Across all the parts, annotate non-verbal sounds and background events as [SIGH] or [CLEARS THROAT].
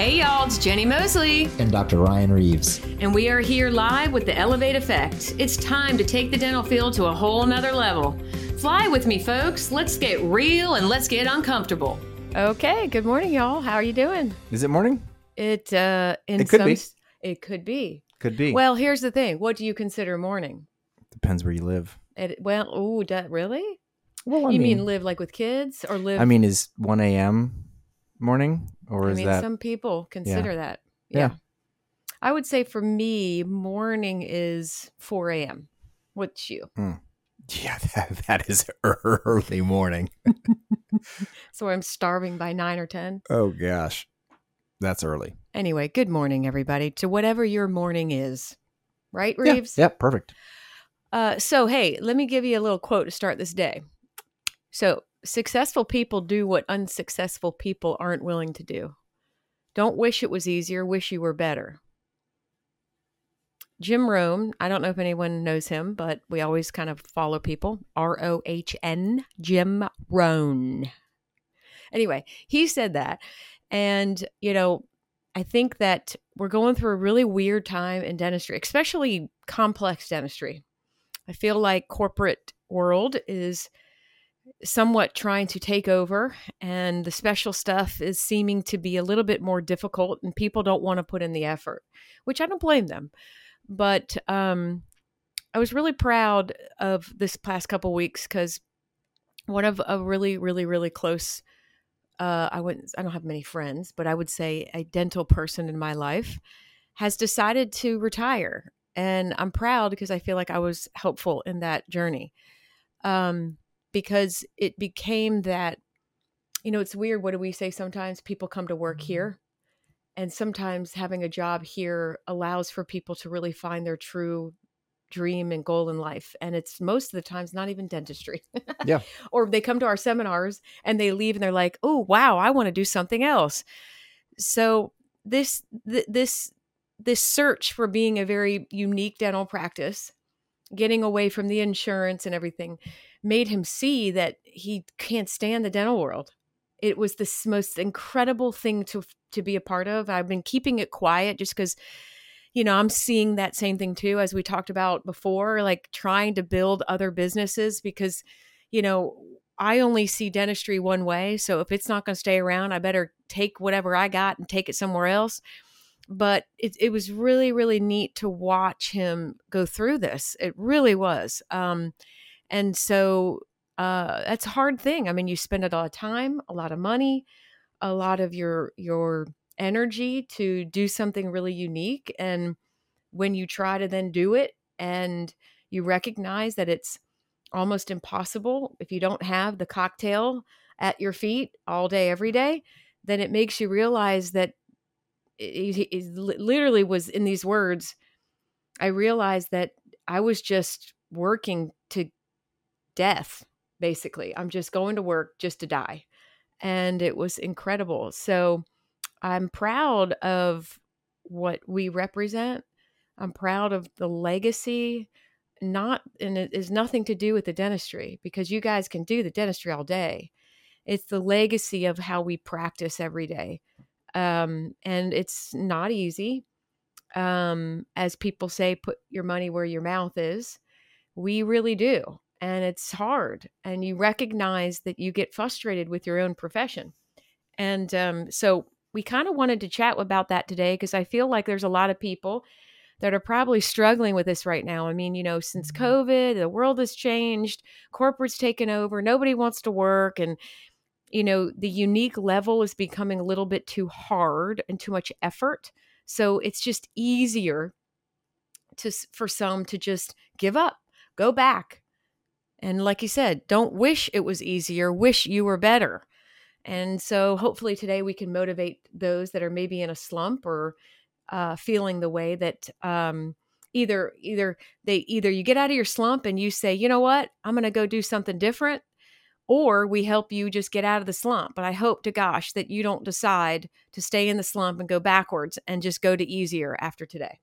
Hey y'all, it's Jenny Mosley. And Dr. Ryan Reeves. And we are here live with the Elevate Effect. It's time to take the dental field to a whole nother level. Fly with me, folks. Let's get real and let's get uncomfortable. Okay, good morning, y'all. How are you doing? Is it morning? It uh in It could some be. it could be. Could be. Well, here's the thing. What do you consider morning? depends where you live. It, well, oh, really? Well, I you mean, live like with kids or live I mean, is one a.m. morning or I is mean, that? some people consider that. Yeah. I would say for me, morning is 4 a.m. What's you? Yeah, [LAUGHS] that, that is early morning. [LAUGHS] So I'm starving by 9 or 10. Oh gosh, that's early. Anyway, good morning, everybody, to whatever your morning is. Right, Yeah, Reeves? Yep, perfect. Uh, so, hey, let me give you a little quote to start this day. So, successful people do what unsuccessful people aren't willing to do. Don't wish it was easier, wish you were better. Jim Rohn, I don't know if anyone knows him, but we always kind of follow people. R O H N, Jim Rohn. Anyway, he said that. And, you know, I think that we're going through a really weird time in dentistry, especially complex dentistry. I feel like corporate world is somewhat trying to take over and the special stuff is seeming to be a little bit more difficult and people don't want to put in the effort, which I don't blame them. But um I was really proud of this past couple weeks cuz one of a really really really close uh I wouldn't I don't have many friends, but I would say a dental person in my life has decided to retire and I'm proud because I feel like I was helpful in that journey. Um, because it became that, you know, it's weird. What do we say sometimes? People come to work mm-hmm. here, and sometimes having a job here allows for people to really find their true dream and goal in life. And it's most of the times not even dentistry. Yeah. [LAUGHS] or they come to our seminars and they leave and they're like, oh, wow, I want to do something else. So this, th- this, this search for being a very unique dental practice, getting away from the insurance and everything, made him see that he can't stand the dental world. It was the s- most incredible thing to to be a part of. I've been keeping it quiet just because, you know, I'm seeing that same thing too, as we talked about before, like trying to build other businesses because, you know, I only see dentistry one way. So if it's not going to stay around, I better take whatever I got and take it somewhere else but it, it was really really neat to watch him go through this it really was um, and so uh, that's a hard thing. I mean you spend a lot of time a lot of money a lot of your your energy to do something really unique and when you try to then do it and you recognize that it's almost impossible if you don't have the cocktail at your feet all day every day then it makes you realize that li- literally was in these words i realized that i was just working death basically. I'm just going to work just to die. And it was incredible. So i'm proud of what we represent. I'm proud of the legacy. Not and it is nothing to do with the dentistry because you guys can do the dentistry all day. It's the legacy of how we practice every day. Um, and it's not easy. Um, as people say, put your money where your mouth is. We really do, and it's hard. And you recognize that you get frustrated with your own profession, and um, so we kind of wanted to chat about that today because I feel like there's a lot of people that are probably struggling with this right now. I mean, you know, since COVID, the world has changed, corporate's taken over, nobody wants to work, and you know the unique level is becoming a little bit too hard and too much effort so it's just easier to for some to just give up go back and like you said don't wish it was easier wish you were better and so hopefully today we can motivate those that are maybe in a slump or uh, feeling the way that um, either either they either you get out of your slump and you say you know what i'm going to go do something different or we help you just get out of the slump. But I hope to gosh that you don't decide to stay in the slump and go backwards and just go to easier after today.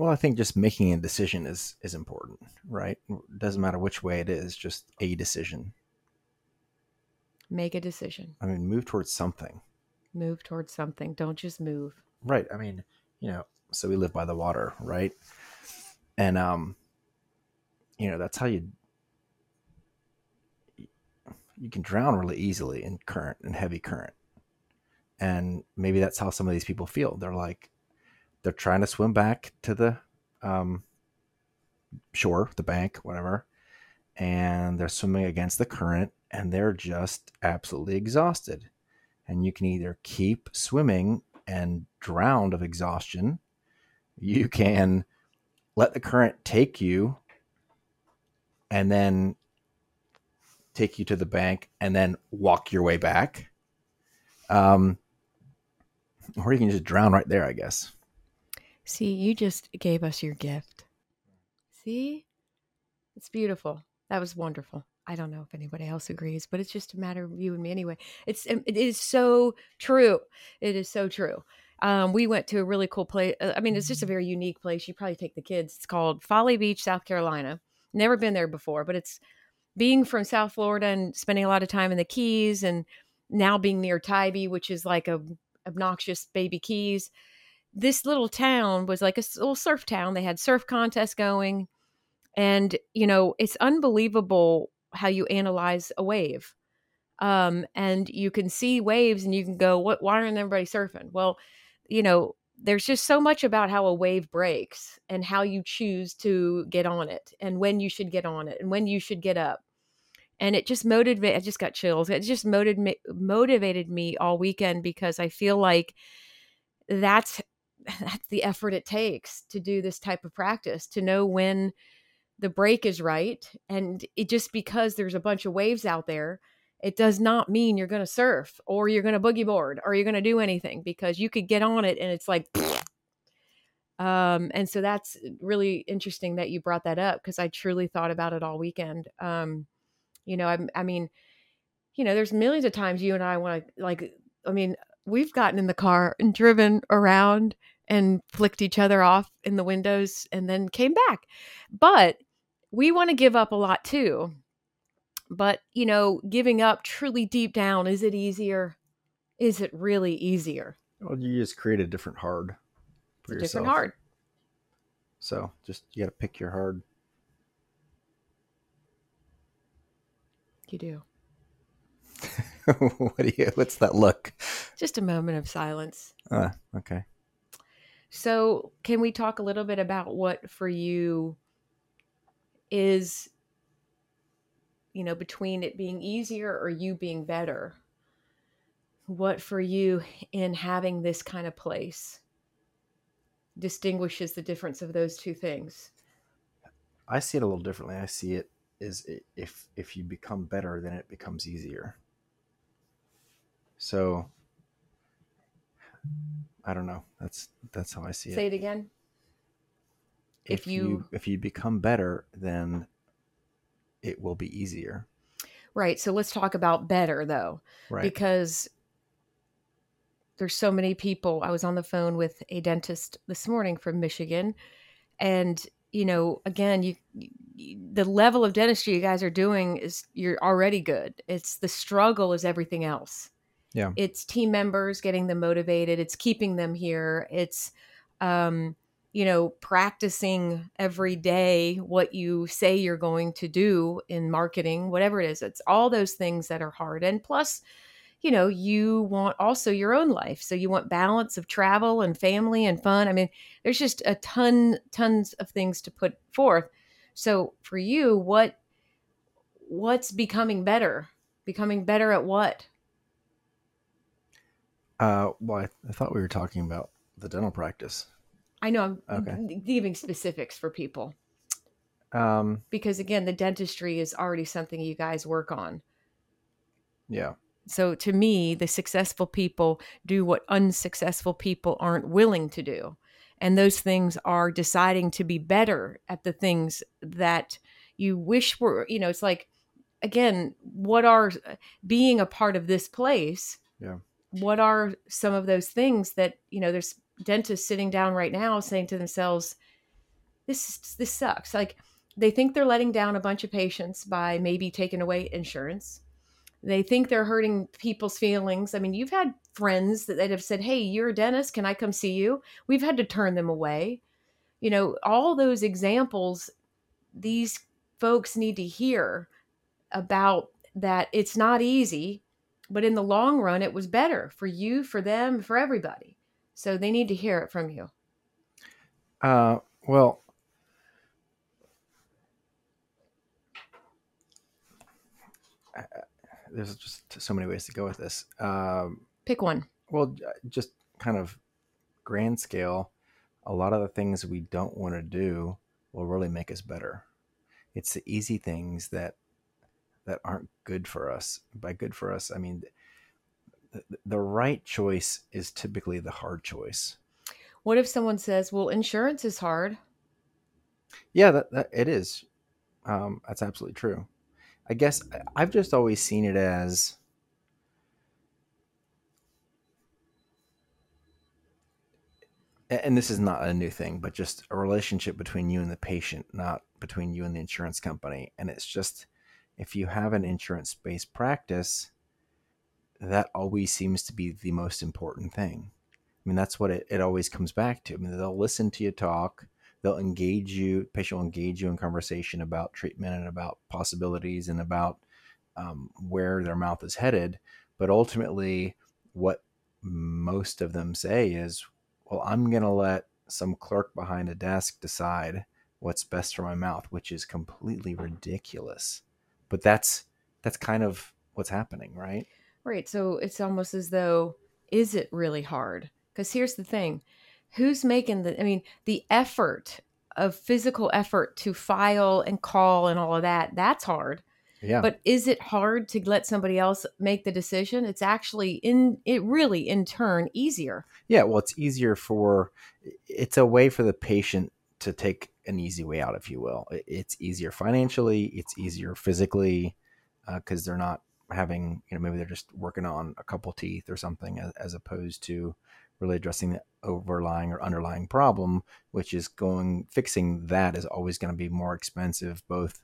Well, I think just making a decision is is important, right? It doesn't matter which way it is, just a decision. Make a decision. I mean, move towards something. Move towards something. Don't just move. Right. I mean, you know, so we live by the water, right? And um you know, that's how you you can drown really easily in current and heavy current. And maybe that's how some of these people feel. They're like they're trying to swim back to the um shore, the bank, whatever, and they're swimming against the current and they're just absolutely exhausted. And you can either keep swimming and drown of exhaustion, you can let the current take you and then take you to the bank and then walk your way back. Um, or you can just drown right there, I guess. See, you just gave us your gift. See? It's beautiful. That was wonderful. I don't know if anybody else agrees, but it's just a matter of you and me anyway. It's um, it is so true. It is so true. Um, we went to a really cool place. Uh, I mean, it's just a very unique place. You probably take the kids. It's called Folly Beach, South Carolina. Never been there before, but it's being from South Florida and spending a lot of time in the Keys, and now being near Tybee, which is like a obnoxious baby Keys. This little town was like a little surf town. They had surf contests going and, you know, it's unbelievable how you analyze a wave. Um, and you can see waves and you can go, what, why aren't everybody surfing? Well, you know, there's just so much about how a wave breaks and how you choose to get on it and when you should get on it and when you should get up. And it just motivated, I just got chills. It just motivated me, motivated me all weekend because I feel like that's, that's the effort it takes to do this type of practice, to know when the break is right and it just because there's a bunch of waves out there it does not mean you're going to surf or you're going to boogie board or you're going to do anything because you could get on it and it's like [SNIFFS] um and so that's really interesting that you brought that up because i truly thought about it all weekend um you know I, I mean you know there's millions of times you and i want to like i mean we've gotten in the car and driven around and flicked each other off in the windows and then came back but we want to give up a lot too. But, you know, giving up truly deep down, is it easier? Is it really easier? Well, you just create a different hard for yourself. Different hard. So just you got to pick your hard. You do. [LAUGHS] [LAUGHS] what do you? What's that look? Just a moment of silence. Uh, okay. So, can we talk a little bit about what for you is you know between it being easier or you being better what for you in having this kind of place distinguishes the difference of those two things i see it a little differently i see it is if if you become better then it becomes easier so i don't know that's that's how i see say it say it again if, you, you if you become better, then it will be easier. Right. So let's talk about better though. Right. Because there's so many people. I was on the phone with a dentist this morning from Michigan and you know, again, you, you the level of dentistry you guys are doing is you're already good. It's the struggle is everything else. Yeah. It's team members getting them motivated, it's keeping them here. It's um you know, practicing every day what you say you're going to do in marketing, whatever it is. It's all those things that are hard. And plus, you know, you want also your own life. So you want balance of travel and family and fun. I mean, there's just a ton, tons of things to put forth. So for you, what what's becoming better? Becoming better at what? Uh, well, I, I thought we were talking about the dental practice. I know I'm okay. giving specifics for people. Um, because again, the dentistry is already something you guys work on. Yeah. So to me, the successful people do what unsuccessful people aren't willing to do. And those things are deciding to be better at the things that you wish were, you know, it's like, again, what are being a part of this place? Yeah. What are some of those things that, you know, there's dentists sitting down right now saying to themselves, "This this sucks." Like they think they're letting down a bunch of patients by maybe taking away insurance. They think they're hurting people's feelings. I mean, you've had friends that, have said, Hey, you're a dentist. Can I come see you? We've had to turn them away. You know, all those examples, these folks need to hear about that it's not easy, but in the long run, it was better for you, for them, for everybody. So they need to hear it from you. Uh, well, there's just so many ways to go with this. Um, Pick one. Well, just kind of grand scale, a lot of the things we don't want to do will really make us better. It's the easy things that that aren't good for us. By good for us, I mean the, the right choice is typically the hard choice. What if someone says, "Well, insurance is hard"? Yeah, that, that it is. Um, that's absolutely true. I guess I've just always seen it as and this is not a new thing, but just a relationship between you and the patient, not between you and the insurance company. And it's just if you have an insurance based practice, that always seems to be the most important thing. I mean, that's what it, it always comes back to. I mean, they'll listen to you talk, they'll engage you, patient will engage you in conversation about treatment and about possibilities and about um, where their mouth is headed. But ultimately, what most of them say is, well, I'm going to let some clerk behind a desk decide what's best for my mouth, which is completely ridiculous. But that's that's kind of what's happening, right? Right. So it's almost as though is it really hard? Because here's the thing. Who's making the I mean, the effort of physical effort to file and call and all of that, that's hard. Yeah. But is it hard to let somebody else make the decision? It's actually in it really in turn easier. Yeah, well it's easier for it's a way for the patient to take an easy way out if you will. It's easier financially, it's easier physically because uh, they're not having, you know, maybe they're just working on a couple teeth or something as, as opposed to really addressing the overlying or underlying problem, which is going fixing that is always going to be more expensive, both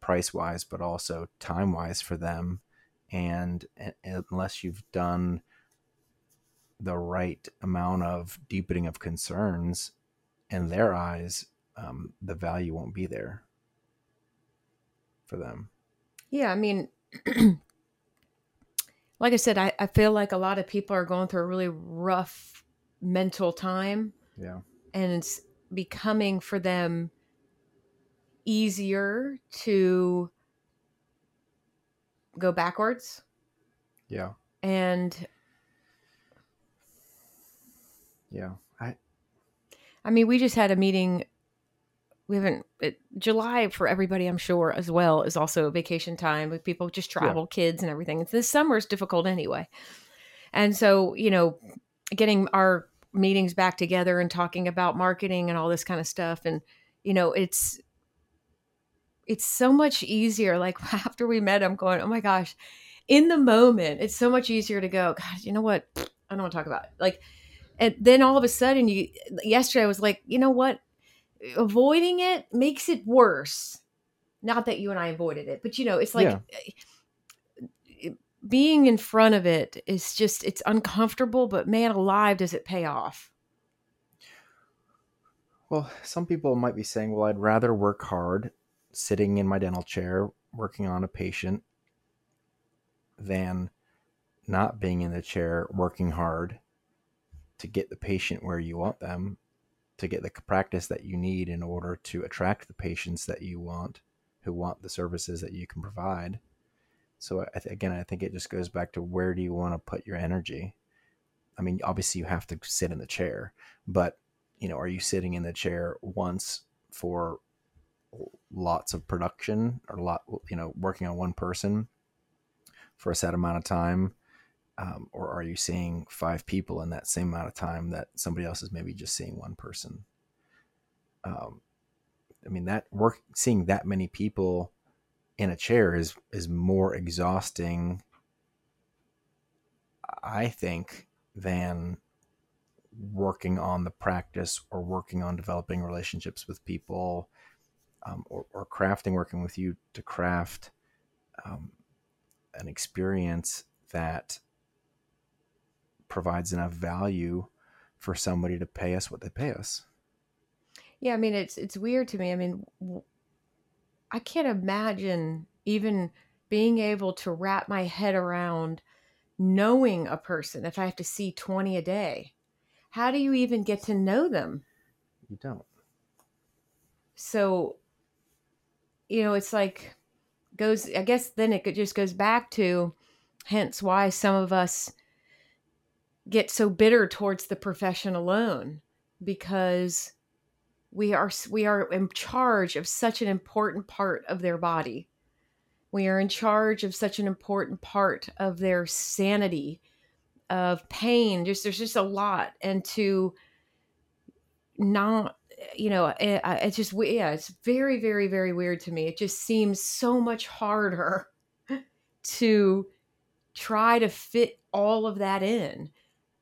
price wise, but also time wise for them. And, and unless you've done the right amount of deepening of concerns in their eyes, um, the value won't be there for them. Yeah, I mean, [CLEARS THROAT] like I said, I, I feel like a lot of people are going through a really rough mental time. Yeah. And it's becoming for them easier to go backwards. Yeah. And yeah, I mean, we just had a meeting we haven't it, July for everybody I'm sure as well is also vacation time with people just travel yeah. kids and everything. This summer is difficult anyway. And so, you know, getting our meetings back together and talking about marketing and all this kind of stuff and you know, it's it's so much easier. Like [LAUGHS] after we met, I'm going, oh my gosh, in the moment, it's so much easier to go, God, you know what? I don't want to talk about it. Like, and then all of a sudden, you, yesterday I was like, you know what? Avoiding it makes it worse. Not that you and I avoided it, but you know, it's like yeah. Eh, being in front of it is just, it's uncomfortable, but man alive, does it pay off? Well, some people might be saying, well, I'd rather work hard sitting in my dental chair working on a patient than not being in the chair working hard to get the patient where you want them to get the practice that you need in order to attract the patients that you want who want the services that you can provide. So I th- again i think it just goes back to where do you want to put your energy? I mean obviously you have to sit in the chair but you know are you sitting in the chair once for lots of production or lot you know working on one person for a set amount of time um, or are you seeing five people in that same amount of time that somebody else is maybe just seeing one person? Um, i mean that work seeing that many people in a chair is is more exhausting i think than working on the practice or working on developing relationships with people um, or, or, crafting, working with you to craft um, an experience that provides enough value for somebody to pay us what they pay us. Yeah, I mean it's it's weird to me. I mean, I can't imagine even being able to wrap my head around knowing a person if I have to see 20 a day. How do you even get to know them? You don't. So, you know, it's like goes I guess then it just goes back to hence why some of us get so bitter towards the profession alone because we are we are in charge of such an important part of their body. We are in charge of such an important part of their sanity of pain. Just there's just a lot. And to not you know eh, it, it's just yeah it's very very very weird to me. It just seems so much harder [LAUGHS] to try to fit all of that in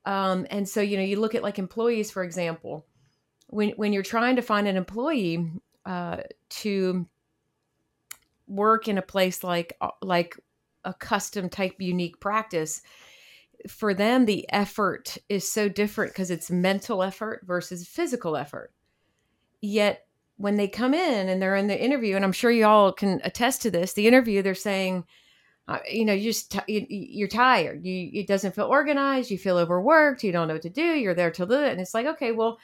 um, and so you know you look at like employees for example when when you're trying to find an employee uh, to work in a place like uh, like a custom type unique practice for them the effort is so different because it's mental effort versus physical effort. Yet when they come in and they're in the interview and i'm sure you all can attest to this the interview they're saying uh, you know you just t- you, are tired you it doesn't feel organized you feel overworked you don't know what to do you're there to do it and it's like okay well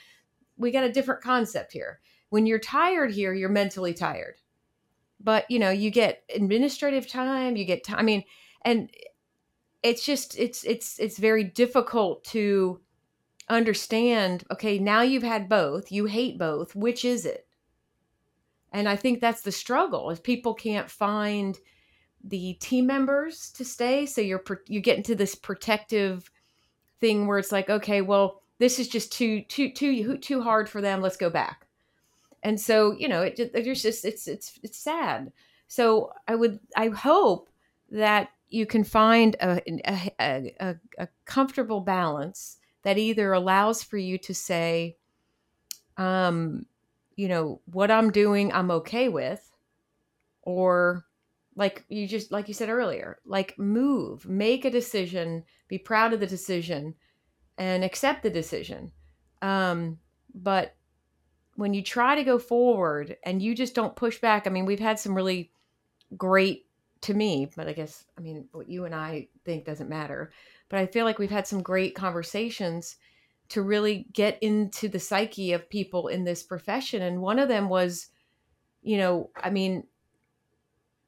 we got a different concept here. When you're tired here, you're mentally tired. But, you know, you get administrative time, you get time. I mean, and it's just it's it's it's very difficult to understand, okay, now you've had both, you hate both, which is it? And I think that's the struggle is people can't find the team members to stay so you're you get into this protective thing where it's like okay well this is just too too too too hard for them let's go back. And so you know it, it's just it's it's it's sad. So i would i hope that you can find a, a, a, a comfortable balance that either allows for you to say um you know what i'm doing i'm okay with or like you just like you said earlier like move make a decision be proud of the decision and accept the decision. Um, but when you try to go forward and you just don't push back, I mean, we've had some really great to me, but I guess, I mean, what you and I think doesn't matter. But I feel like we've had some great conversations to really get into the psyche of people in this profession. And one of them was, you know, I mean,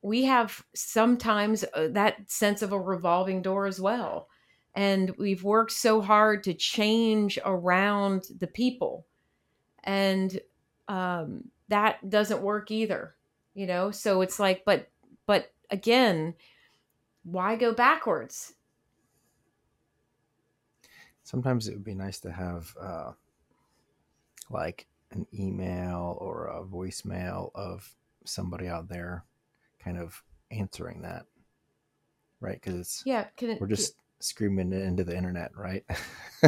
we have sometimes uh, that sense of a revolving door as well. And we've worked so hard to change around the people. And um, that doesn't work either you know? So it's like but but again why go backwards? Sometimes it would be nice to have uh, like an email or a voicemail of somebody out there kind of answering that right because it's yeah it, we're just screaming it into the internet, right?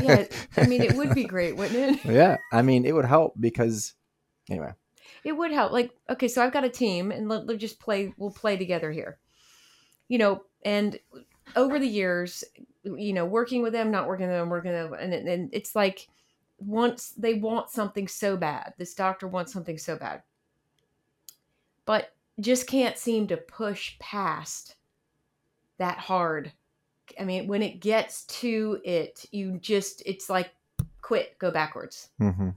yeah, [LAUGHS] I mean, it would be great, wouldn't it? yeah, I mean, it would help because, anyway, it would help. Like, okay, so I've got a team, and let, us just play. We'll play together here, you know. And over the years, you know, working with them, not working with them, working with them, and, and it's like once they want something so bad, this doctor wants something so bad, but just can't seem to push past that hard I mean, when it gets to it, you just, it's like quit, go backwards. Mm-hmm.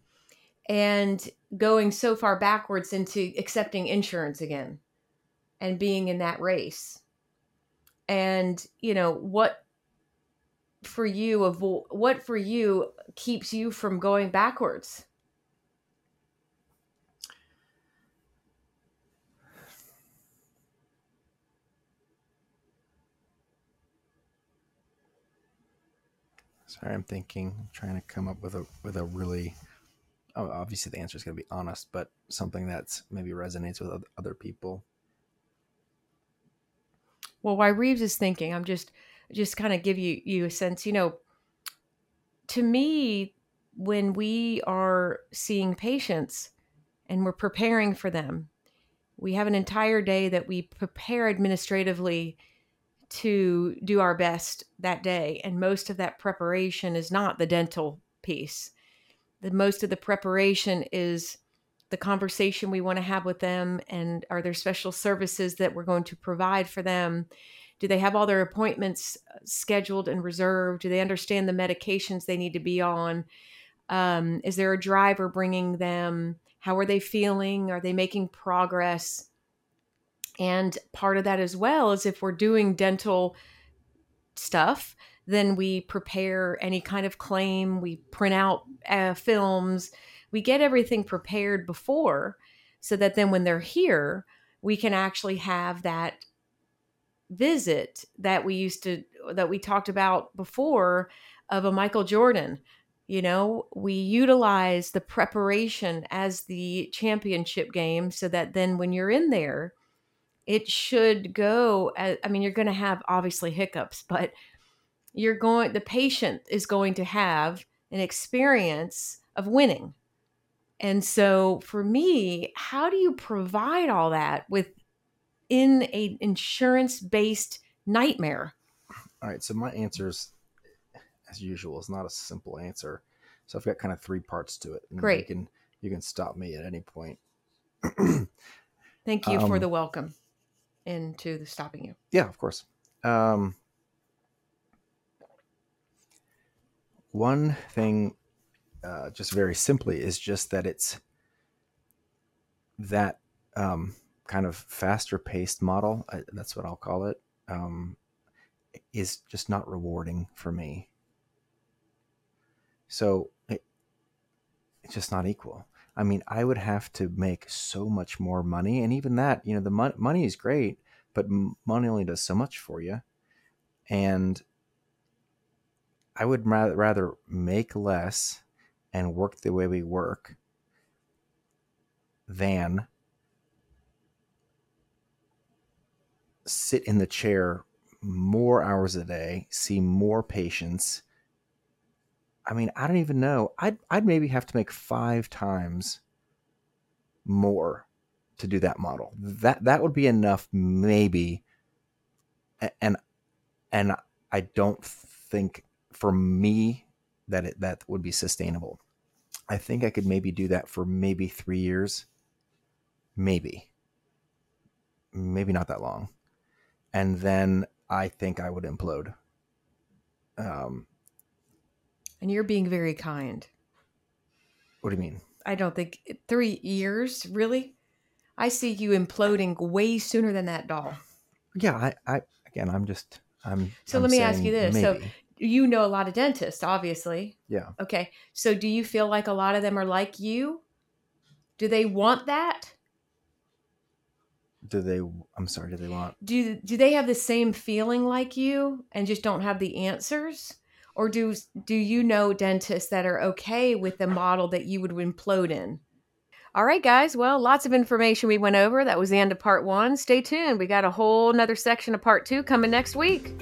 And going so far backwards into accepting insurance again and being in that race. And, you know, what for you, of what for you keeps you from going backwards? Sorry, I'm thinking, trying to come up with a with a really. Oh, obviously, the answer is going to be honest, but something that's maybe resonates with other people. Well, why Reeves is thinking, I'm just just kind of give you you a sense. You know, to me, when we are seeing patients and we're preparing for them, we have an entire day that we prepare administratively to do our best that day. And most of that preparation is not the dental piece. The most of the preparation is the conversation we want to have with them and are there special services that we're going to provide for them? Do they have all their appointments uh, scheduled and reserved? Do they understand the medications they need to be on? Um, is there a driver bringing them? How are they feeling? Are they making progress and part of that as well is if we're doing dental stuff, then we prepare any kind of claim, we print out uh, films, we get everything prepared before so that then when they're here, we can actually have that visit that we used to that we talked about before of a Michael Jordan. You know, we utilize the preparation as the championship game so that then when you're in there, it should go as, i mean you're going to have obviously hiccups but you're going the patient is going to have an experience of winning. And so for me how do you provide all that within a insurance based nightmare? All right so my answer is as usual is not a simple answer. So i've got kind of three parts to it great you can you can stop me at any point. [CLEARS THROAT] Thank you um, for the welcome into the stopping you. Yeah, of course. Um, one thing, uh, just very simply, is just that it's that um, kind of faster paced model. I, that's what I'll call it. Um, is just not rewarding for me. So it, it's just not equal. I mean, I would have to make so much more money, and even that, you know, the mo- money is great, but money only does so much for you. And I would rather, rather make less and work the way we work than sit in the chair more hours a day, see more patients, I mean, I don't even know. I'd I'd maybe have to make five times more to do that model. That that would be enough, maybe. And and I don't think for me that it that would be sustainable. I think I could maybe do that for maybe three years, maybe, maybe not that long, and then I think I would implode. Um, and you're being very kind. What do you mean? I don't think three years, really. I see you imploding way sooner than that doll. Yeah, I, I again, I'm just, I'm. So I'm let me ask you this: maybe. so you know a lot of dentists, obviously. Yeah. Okay, so do you feel like a lot of them are like you? Do they want that? Do they? I'm sorry. Do they want? Do Do they have the same feeling like you and just don't have the answers? Or do do you know dentists that are okay with the model that you would implode in? All right guys. Well lots of information we went over. That was the end of part one. Stay tuned. We got a whole nother section of part two coming next week